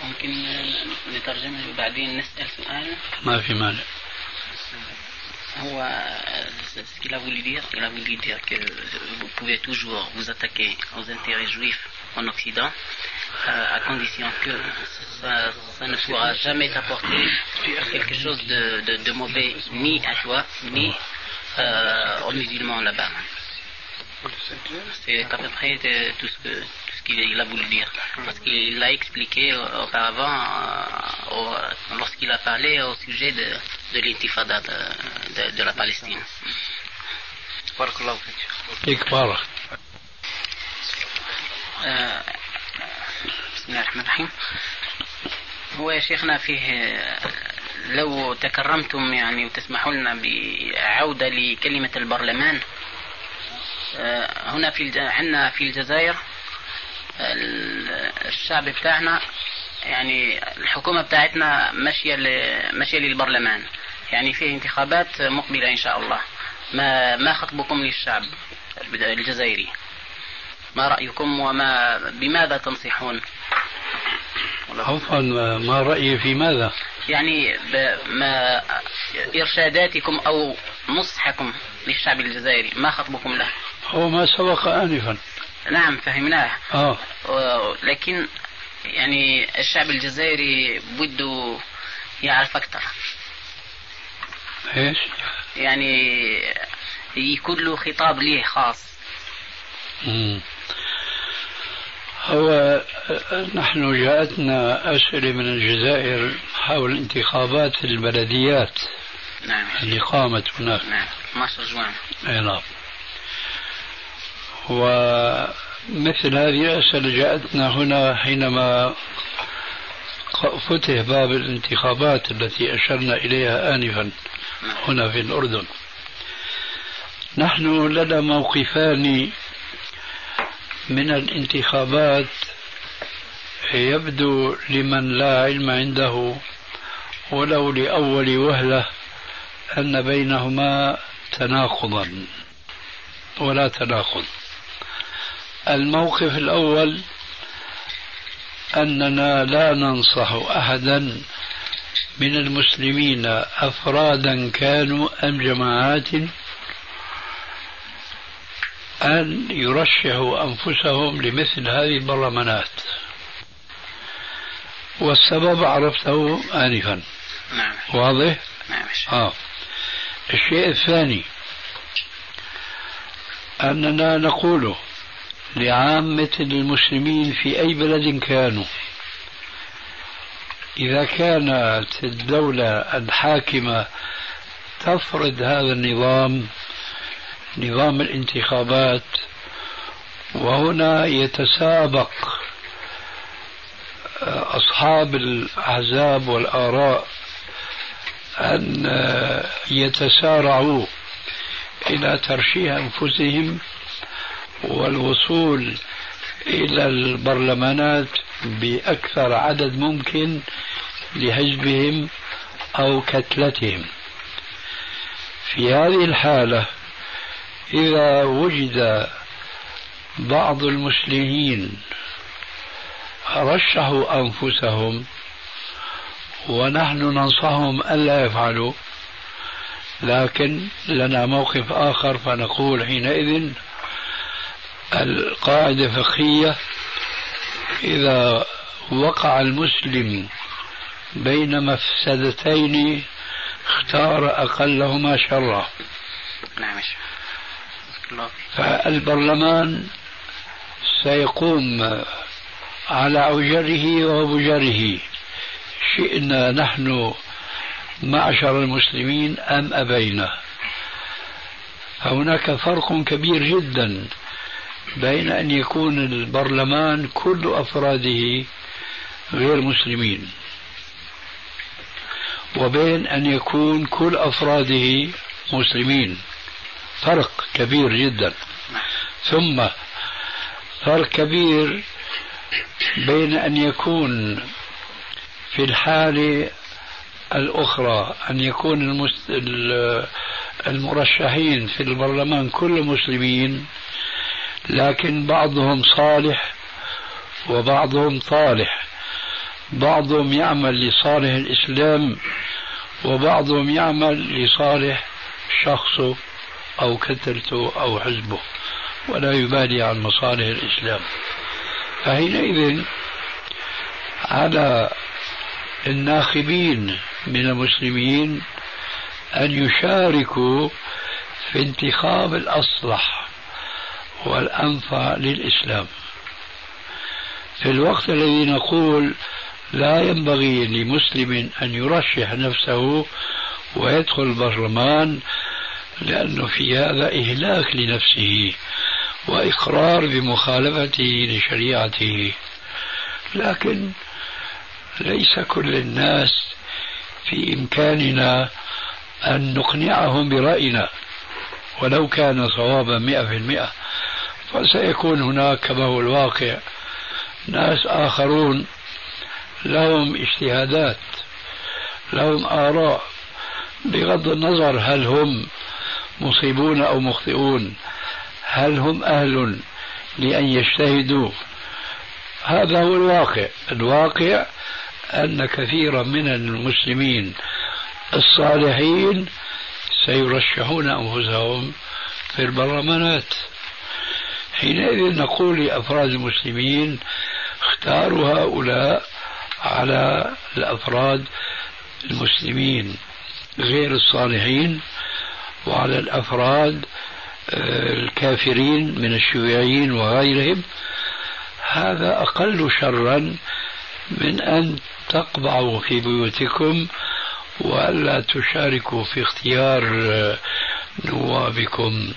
ممكن نترجمه وبعدين نسأل سؤال ما في مانع ce qu'il a voulu dire, il a voulu dire que vous pouvez toujours vous attaquer aux intérêts juifs en Occident, euh, à condition que ça, ça, ne pourra jamais t'apporter quelque chose de, de, de, mauvais ni à toi, ni euh, aux musulmans là-bas. C'est à peu près tout ce que qu'il a voulu dire. Parce qu'il l'a expliqué auparavant euh, lorsqu'il a parlé au sujet de, de l'intifada de, de, de, la Palestine. بسم الله الرحمن الرحيم هو يا شيخنا فيه لو تكرمتم يعني وتسمحوا لنا بعودة لكلمة البرلمان هنا في عندنا في الجزائر الشعب بتاعنا يعني الحكومة بتاعتنا ماشية ماشية للبرلمان. يعني فيه انتخابات مقبلة إن شاء الله. ما ما خطبكم للشعب الجزائري؟ ما رأيكم وما بماذا تنصحون؟ عفوا ما رأيي في ماذا؟ يعني ما إرشاداتكم أو نصحكم للشعب الجزائري ما خطبكم له؟ هو ما سبق آنفا. نعم فهمناه. آه. لكن يعني الشعب الجزائري بده يعرف أكثر إيش؟ يعني يكون له خطاب ليه خاص. مم. هو نحن جاءتنا أسئلة من الجزائر حول انتخابات البلديات. نعم. اللي قامت هناك. نعم. 12 جوان. إي نعم. ومثل هذه الأسئلة جاءتنا هنا حينما فتح باب الانتخابات التي أشرنا إليها آنفا هنا في الأردن. نحن لنا موقفان من الانتخابات يبدو لمن لا علم عنده ولو لأول وهلة أن بينهما تناقضا. ولا تناقض. الموقف الأول أننا لا ننصح أحدا من المسلمين أفرادا كانوا أم جماعات أن يرشحوا أنفسهم لمثل هذه البرلمانات والسبب عرفته آنفا نعم واضح؟ نعم آه. الشيء الثاني أننا نقول لعامة المسلمين في أي بلد كانوا. إذا كانت الدولة الحاكمة تفرض هذا النظام نظام الانتخابات وهنا يتسابق أصحاب الأحزاب والآراء أن يتسارعوا إلى ترشيح أنفسهم والوصول إلى البرلمانات بأكثر عدد ممكن لحزبهم أو كتلتهم. في هذه الحالة إذا وجد بعض المسلمين رشحوا أنفسهم ونحن ننصحهم ألا يفعلوا لكن لنا موقف آخر فنقول حينئذ القاعدة الفقهية إذا وقع المسلم بين مفسدتين اختار أقلهما شرا نعم فالبرلمان سيقوم على أوجره وبجره شئنا نحن معشر المسلمين أم أبينا؟ هناك فرق كبير جدا. بين أن يكون البرلمان كل أفراده غير مسلمين. وبين أن يكون كل أفراده مسلمين. فرق كبير جدا. ثم فرق كبير بين أن يكون في الحالة الأخرى أن يكون المرشحين في البرلمان كل مسلمين لكن بعضهم صالح وبعضهم طالح. بعضهم يعمل لصالح الإسلام وبعضهم يعمل لصالح شخصه أو كتلته أو حزبه ولا يبالي عن مصالح الإسلام. فحينئذ على الناخبين من المسلمين أن يشاركوا في انتخاب الأصلح. والأنفع للإسلام. في الوقت الذي نقول لا ينبغي لمسلم أن يرشح نفسه ويدخل البرلمان لأنه في هذا إهلاك لنفسه وإقرار بمخالفته لشريعته. لكن ليس كل الناس في إمكاننا أن نقنعهم برأينا ولو كان صوابا مئة في المئة. فسيكون هناك كما هو الواقع. ناس آخرون لهم اجتهادات لهم آراء بغض النظر هل هم مصيبون أو مخطئون هل هم أهل لأن يجتهدوا. هذا هو الواقع. الواقع أن كثيرا من المسلمين الصالحين سيرشحون أنفسهم في البرلمانات. حينئذ نقول لأفراد المسلمين اختاروا هؤلاء على الأفراد المسلمين غير الصالحين وعلى الأفراد آه، الكافرين من الشيوعيين وغيرهم. هذا أقل شرا من أن تقبعوا في بيوتكم وألا تشاركوا في اختيار آه، نوابكم.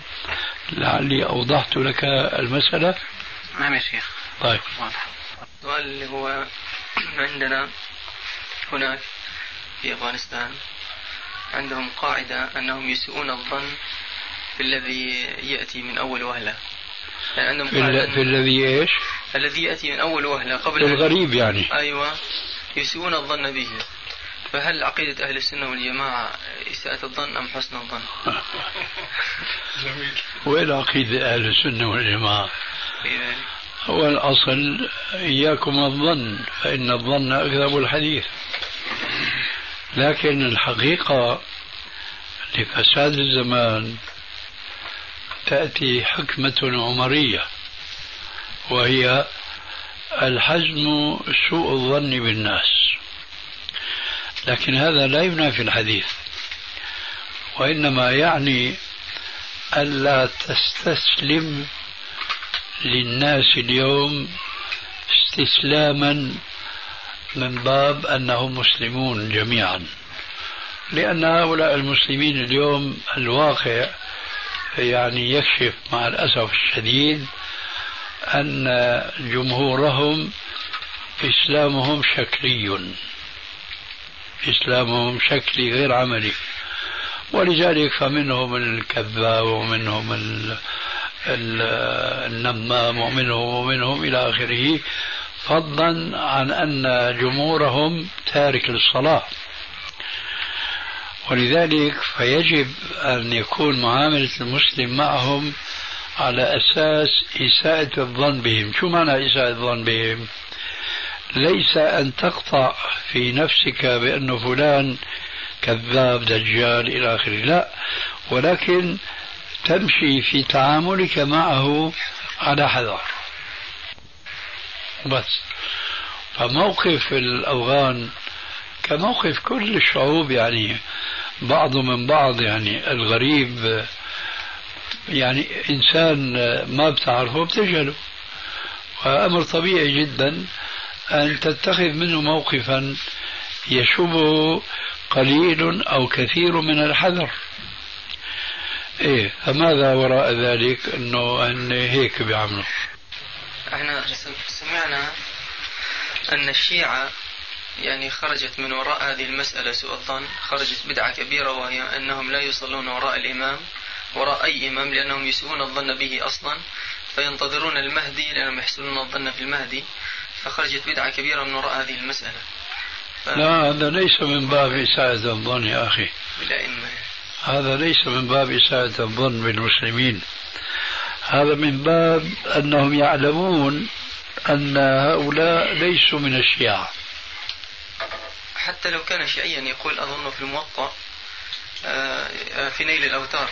لعلي أوضحت لك المسألة. نعم يا شيخ. طيب. السؤال اللي هو عندنا هناك في أفغانستان عندهم قاعدة أنهم يسيئون الظن في الذي يأتي من أول وهلة. يعني عندهم في, قاعدة في الذي إيش؟ الذي يأتي من أول وهلة قبل الغريب يعني. أيوة. يسيئون الظن به. فهل عقيدة أهل السنة والجماعة إساءة الظن أم حسن الظن؟ جميل وين عقيدة أهل السنة والجماعة؟ هو الأصل إياكم الظن فإن الظن أكذب الحديث لكن الحقيقة لفساد الزمان تأتي حكمة عمرية وهي الحزم سوء الظن بالناس لكن هذا لا ينافي الحديث وإنما يعني ألا تستسلم للناس اليوم استسلاما من باب أنهم مسلمون جميعا. لأن هؤلاء المسلمين اليوم الواقع يعني يكشف مع الأسف الشديد أن جمهورهم إسلامهم شكلي. إسلامهم شكلي غير عملي. ولذلك فمنهم الكذاب ومنهم النمام ومنهم ومنهم إلى آخره فضلا عن أن جمهورهم تارك للصلاة. ولذلك فيجب أن يكون معاملة المسلم معهم على أساس إساءة الظن بهم. شو معنى إساءة الظن بهم؟ ليس أن تقطع في نفسك بأن فلان كذاب دجال إلى آخره. لا ولكن تمشي في تعاملك معه على حذر. بس. فموقف الأفغان كموقف كل الشعوب يعني بعض من بعض يعني الغريب يعني إنسان ما بتعرفه بتجهله. وأمر طبيعي جدا أن تتخذ منه موقفا يشبه قليل أو كثير من الحذر. إيه فماذا وراء ذلك؟ أنه أن هيك بيعملوا. إحنا سمعنا أن الشيعة يعني خرجت من وراء هذه المسألة سوء الظن خرجت بدعة كبيرة وهي أنهم لا يصلون وراء الإمام وراء أي إمام لأنهم يسوءون الظن به أصلا فينتظرون المهدي لأنهم يحسنون الظن في المهدي. فخرجت بدعة كبيرة من وراء هذه المسألة. ف... لا هذا ليس من باب إساءة الظن يا أخي. بالأئمة هذا ليس من باب إساءة الظن بالمسلمين. هذا من باب أنهم يعلمون أن هؤلاء ليسوا من الشيعة. حتى لو كان شيعيا يقول أظن في الموطأ آه، في نيل الأوتار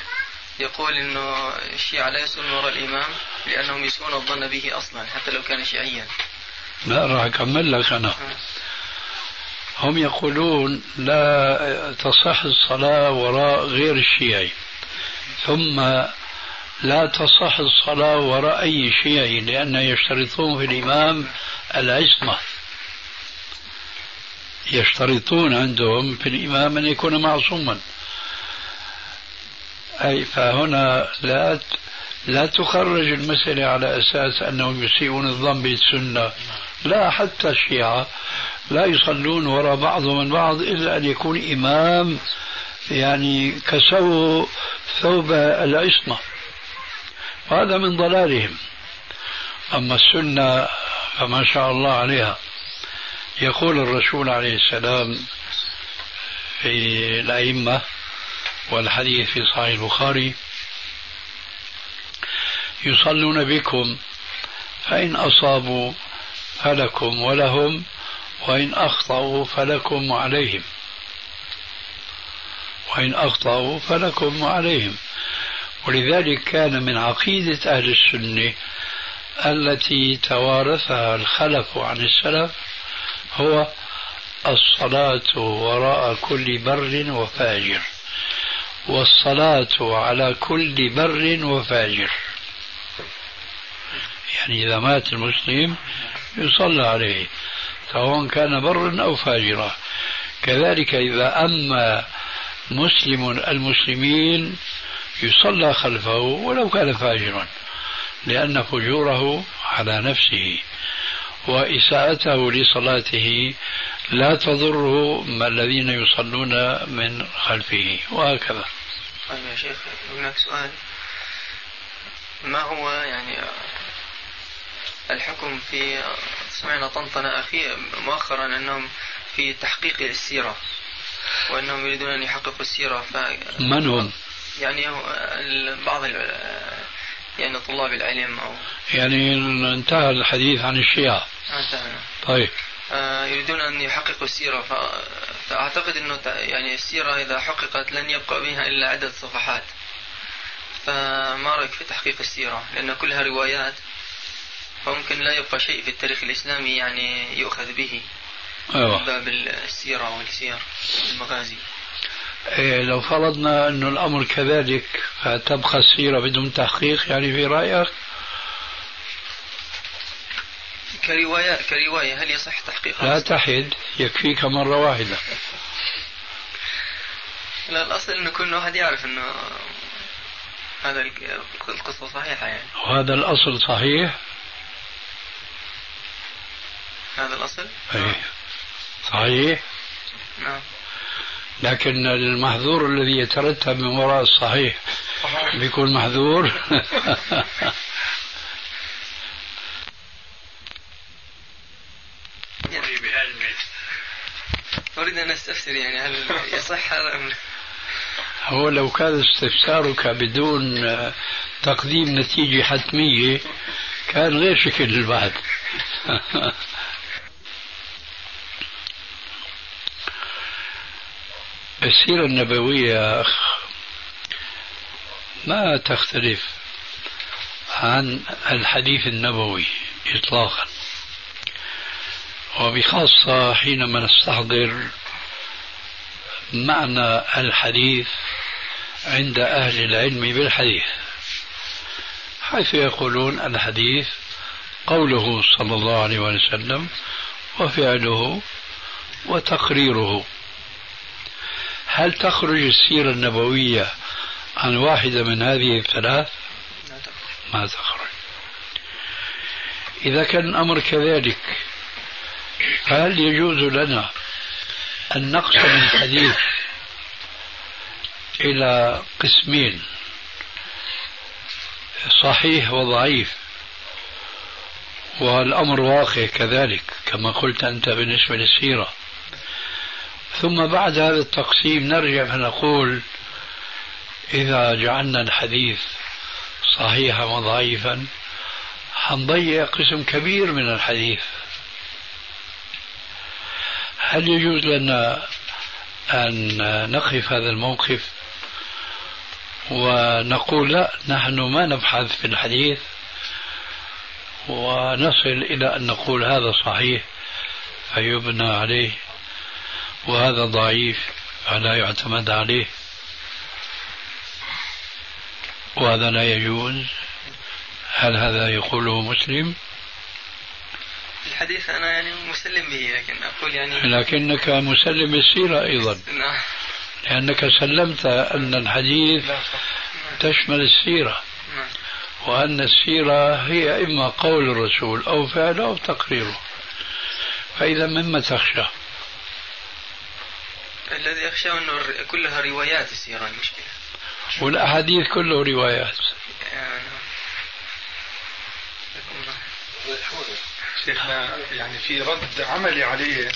يقول إنه الشيعة لا يسألون وراء الإمام لأنهم يسوون الظن به أصلا حتى لو كان شيعيا. لا راح أكمل لك أنا. هم يقولون لا تصح الصلاة وراء غير الشيعي ثم لا تصح الصلاة وراء أي شيعي لأن يشترطون في الإمام العصمة. يشترطون عندهم في الإمام أن يكون معصوما. أي فهنا لا لا تخرج المسألة على أساس أنهم يسيئون الظن بالسنة. لا حتى الشيعة لا يصلون وراء بعضهم من بعض إلا أن يكون إمام يعني كسوه ثوب العصمة. وهذا من ضلالهم. أما السنة فما شاء الله عليها. يقول الرسول عليه السلام في الأئمة والحديث في صحيح البخاري يصلون بكم فإن أصابوا فلكم ولهم وإن أخطأوا فلكم وعليهم وإن أخطأوا فلكم وعليهم ولذلك كان من عقيدة أهل السنة التي توارثها الخلف عن السلف هو الصلاة وراء كل بر وفاجر. والصلاة على كل بر وفاجر. يعني إذا مات المسلم يصلى عليه سواء كان برا أو فاجرا. كذلك إذا أما مسلم المسلمين يصلى خلفه ولو كان فاجرا لأن فجوره على نفسه وإساءته لصلاته لا تضره الذين يصلون من خلفه وهكذا. طيب يا شيخ هناك سؤال. ما هو يعني الحكم في سمعنا طنطنة أخي مؤخرا أنهم في تحقيق السيرة وأنهم يريدون أن يحققوا السيرة ف... من هم؟ يعني بعض يعني طلاب العلم أو يعني انتهى الحديث عن الشيعة. انتهى طيب. آه، يريدون أن يحققوا السيرة ف... فأعتقد أنه يعني السيرة إذا حققت لن يبقى بها إلا عدد صفحات. فما رأيك في تحقيق السيرة؟ لأن كلها روايات. فممكن لا يبقى شيء في التاريخ الإسلامي يعني يؤخذ به أيوة. باب السيرة والسير المغازي. إيه لو فرضنا أنه الأمر كذلك فتبقى السيرة بدون تحقيق يعني في رأيك؟ كرواية كرواية هل يصح تحقيقها؟ لا تحد يكفيك مرة واحدة. لا الأصل أنه كل واحد يعرف أنه هذا القصة صحيحة يعني. وهذا الأصل صحيح؟ هذا الأصل؟ أيه. صحيح؟ نعم. لكن المحظور الذي يترتب من وراء الصحيح بيكون محظور أريد أن أستفسر يعني هل يصح هذا هو لو كان استفسارك بدون تقديم نتيجة حتمية كان غير شكل البحث السيرة النبوية يا أخ ما تختلف عن الحديث النبوي إطلاقا. وبخاصة حينما نستحضر معنى الحديث عند أهل العلم بالحديث حيث يقولون الحديث قوله صلى الله عليه وسلم وفعله وتقريره. هل تخرج السيرة النبوية عن واحدة من هذه الثلاث؟ ما تخرج. إذا كان الأمر كذلك فهل يجوز لنا أن نقسم الحديث إلى قسمين؟ صحيح وضعيف والأمر واقع كذلك كما قلت أنت بالنسبة للسيرة. ثم بعد هذا التقسيم نرجع فنقول إذا جعلنا الحديث صحيحا وضعيفا حنضيع قسم كبير من الحديث. هل يجوز لنا أن نقف هذا الموقف ونقول لا نحن ما نبحث في الحديث ونصل إلى أن نقول هذا صحيح فيبنى عليه وهذا ضعيف فلا يعتمد عليه. وهذا لا يجوز. هل هذا يقوله مسلم؟ الحديث أنا يعني مسلم به لكن أقول يعني لكنك مسلم السيرة أيضا. نعم. لأنك سلمت أن الحديث تشمل السيرة. نعم. وأن السيرة هي إما قول الرسول أو فعله أو تقريره. فإذا مما تخشى؟ الذي أخشى أنه كلها روايات السيرة المشكلة والأحاديث كله روايات. يعني شيخنا يعني في رد عملي عليه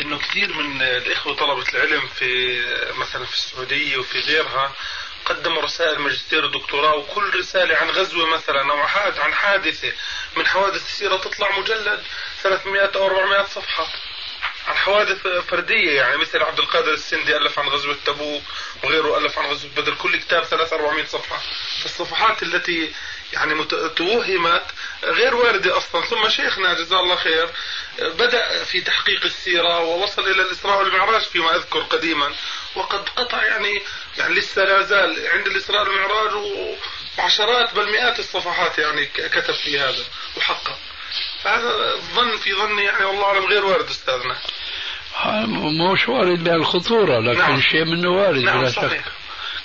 إنه كثير من الإخوة طلبة العلم في مثلا في السعودية وفي غيرها قدموا رسائل ماجستير ودكتوراه وكل رسالة عن غزوة مثلا أو عن حادثة من حوادث السيرة تطلع مجلد 300 أو 400 صفحة. عن حوادث فردية يعني مثل عبد القادر السندي ألف عن غزوة تبوك وغيره ألف عن غزوة بدر. كل كتاب 3 400 صفحة. فالصفحات التي يعني توهمت غير واردة أصلا. ثم شيخنا جزاه الله خير بدأ في تحقيق السيرة ووصل إلى الإسراء والمعراج فيما أذكر قديما. وقد قطع يعني يعني لسه لا زال عند الإسراء والمعراج وعشرات بل مئات الصفحات يعني كتب في هذا وحقق. هذا الظن في ظني يعني والله أعلم غير وارد أستاذنا. مش وارد بهالخطورة لكن نعم. شيء منه وارد نعم بلا شك.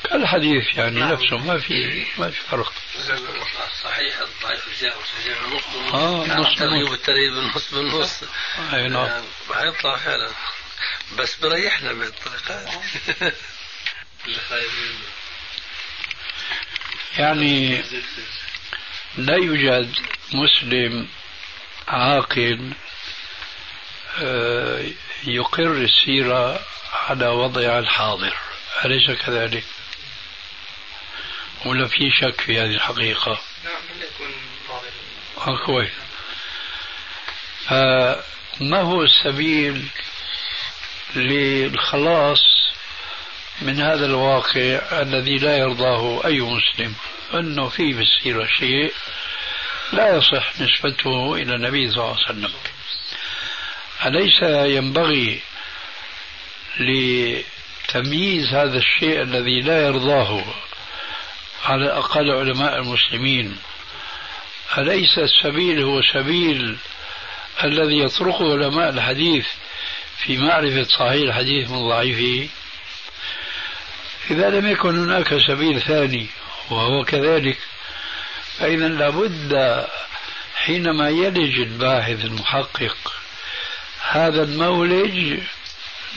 كالحديث يعني نعم. نفسه ما في ما في فرق. صحيح الضعيف الجاء نص آه نص الترغيب والترهيب النص بالنص أي نعم. حيطلع فعلا. بس بريحنا بهالطريقة يعني لا يوجد مسلم عاقل آه، يقر السيرة على وضعها الحاضر أليس كذلك؟ ولا في شك في هذه الحقيقة؟ نعم يكون آه كويس فما هو السبيل للخلاص من هذا الواقع الذي لا يرضاه أي مسلم أنه في بالسيرة شيء لا يصح نسبته إلى النبي صلى الله عليه وسلم. أليس ينبغي لتمييز هذا الشيء الذي لا يرضاه على أقل علماء المسلمين؟ أليس السبيل هو سبيل الذي يطرقه علماء الحديث في معرفة صحيح الحديث من ضعيفه؟ إذا لم يكن هناك سبيل ثاني وهو كذلك فإذا لابد حينما يلج الباحث المحقق هذا المولج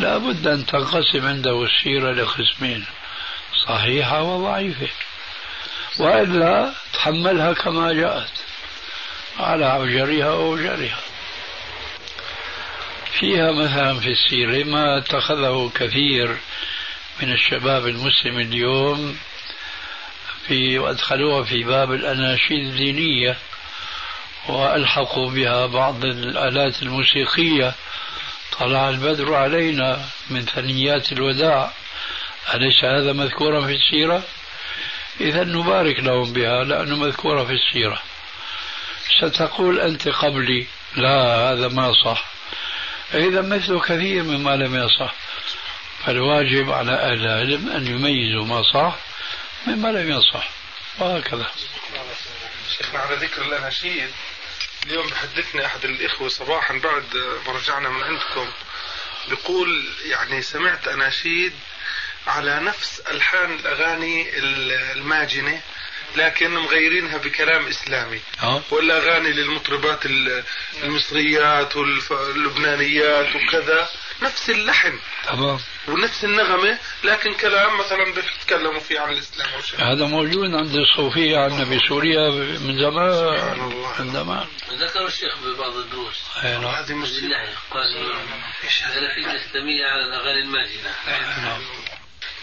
لابد أن تنقسم عنده السيرة لقسمين صحيحة وضعيفة. وإلا تحملها كما جاءت على عجرها وأوجرها فيها مثلا في السيرة ما اتخذه كثير من الشباب المسلم اليوم في وأدخلوها في باب الأناشيد الدينية وألحقوا بها بعض الآلات الموسيقية. طلع البدر علينا من ثنيات الوداع. أليس هذا مذكورا في السيرة؟ إذا نبارك لهم بها لأنه مذكورة في السيرة. ستقول أنت قبلي لا هذا ما صح. إذا مثل كثير مما لم يصح. فالواجب على أهل العلم أن يميزوا ما صح مما لم يصح. وهكذا. شيخنا على ذكر الأناشيد اليوم بحدثني أحد الإخوة صباحا بعد ما رجعنا من عندكم بيقول يعني سمعت أناشيد على نفس ألحان الأغاني الماجنة لكن مغيرينها بكلام إسلامي. أه؟ والأغاني للمطربات المصريات واللبنانيات وكذا. نفس اللحن تمام ونفس النغمة لكن كلام مثلا بيتكلموا فيه عن الإسلام هذا موجود عند الصوفية عندنا بسوريا من زمان. من زمان. ذكر الشيخ ببعض الدروس. نعم. هذه مصيبة قال أنا في الإسلامية على الأغاني الماجنة نعم.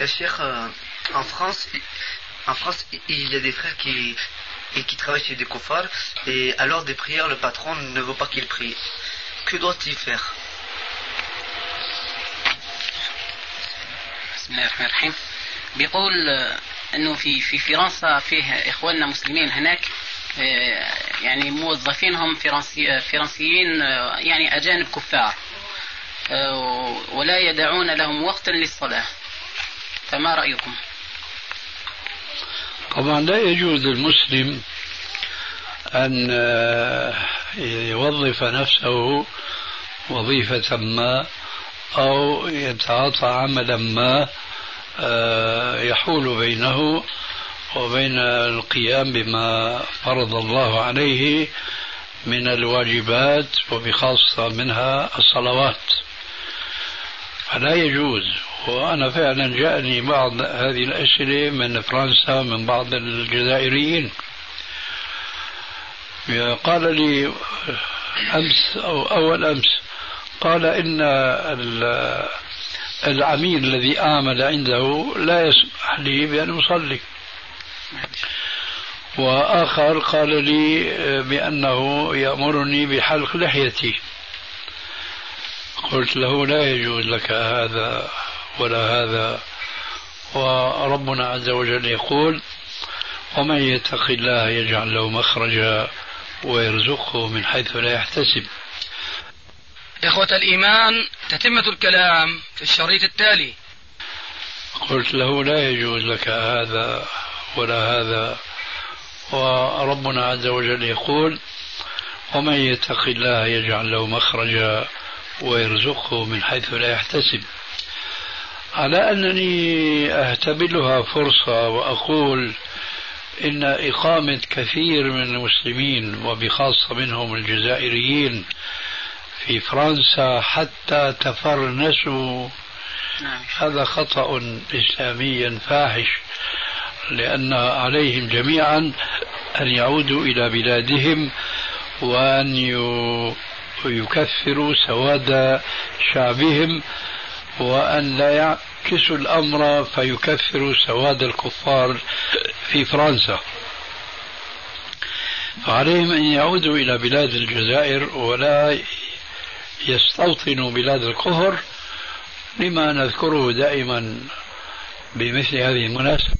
الشيخ en France en France il y a des frères qui et qui travaillent chez des koufars et à l'heure des prières le patron ne veut pas qu'il prie. Que doit-il faire? بسم الله الرحمن الرحيم بيقول إنه في في فرنسا فيه إخواننا مسلمين هناك يعني موظفينهم فرنسي فرنسيين يعني أجانب كفار ولا يدعون لهم وقتا للصلاة فما رأيكم؟ طبعا لا يجوز للمسلم أن يوظف نفسه وظيفة ما أو يتعاطى عملا ما آه، يحول بينه وبين القيام بما فرض الله عليه من الواجبات وبخاصة منها الصلوات. فلا يجوز. وأنا فعلا جاءني بعض هذه الأسئلة من فرنسا من بعض الجزائريين. قال لي أمس أو أول أمس قال إن العميل الذي أعمل عنده لا يسمح لي بأن أصلي. وآخر قال لي بأنه يأمرني بحلق لحيتي. قلت له لا يجوز لك هذا ولا هذا. وربنا عز وجل يقول ومن يتق الله يجعل له مخرجا ويرزقه من حيث لا يحتسب. إخوة الإيمان تتمة الكلام في الشريط التالي. قلت له لا يجوز لك هذا ولا هذا. وربنا عز وجل يقول ومن يتق الله يجعل له مخرجا ويرزقه من حيث لا يحتسب. على أنني أهتبلها فرصة وأقول إن إقامة كثير من المسلمين وبخاصة منهم الجزائريين في فرنسا حتى تفرنسوا نعم. هذا خطأ إسلامي فاحش لأن عليهم جميعا أن يعودوا إلى بلادهم وأن يكفروا سواد شعبهم وأن لا يعكسوا الأمر فيكفروا سواد الكفار في فرنسا فعليهم أن يعودوا إلى بلاد الجزائر ولا يستوطنوا بلاد الكفر لما نذكره دائما بمثل هذه المناسبة.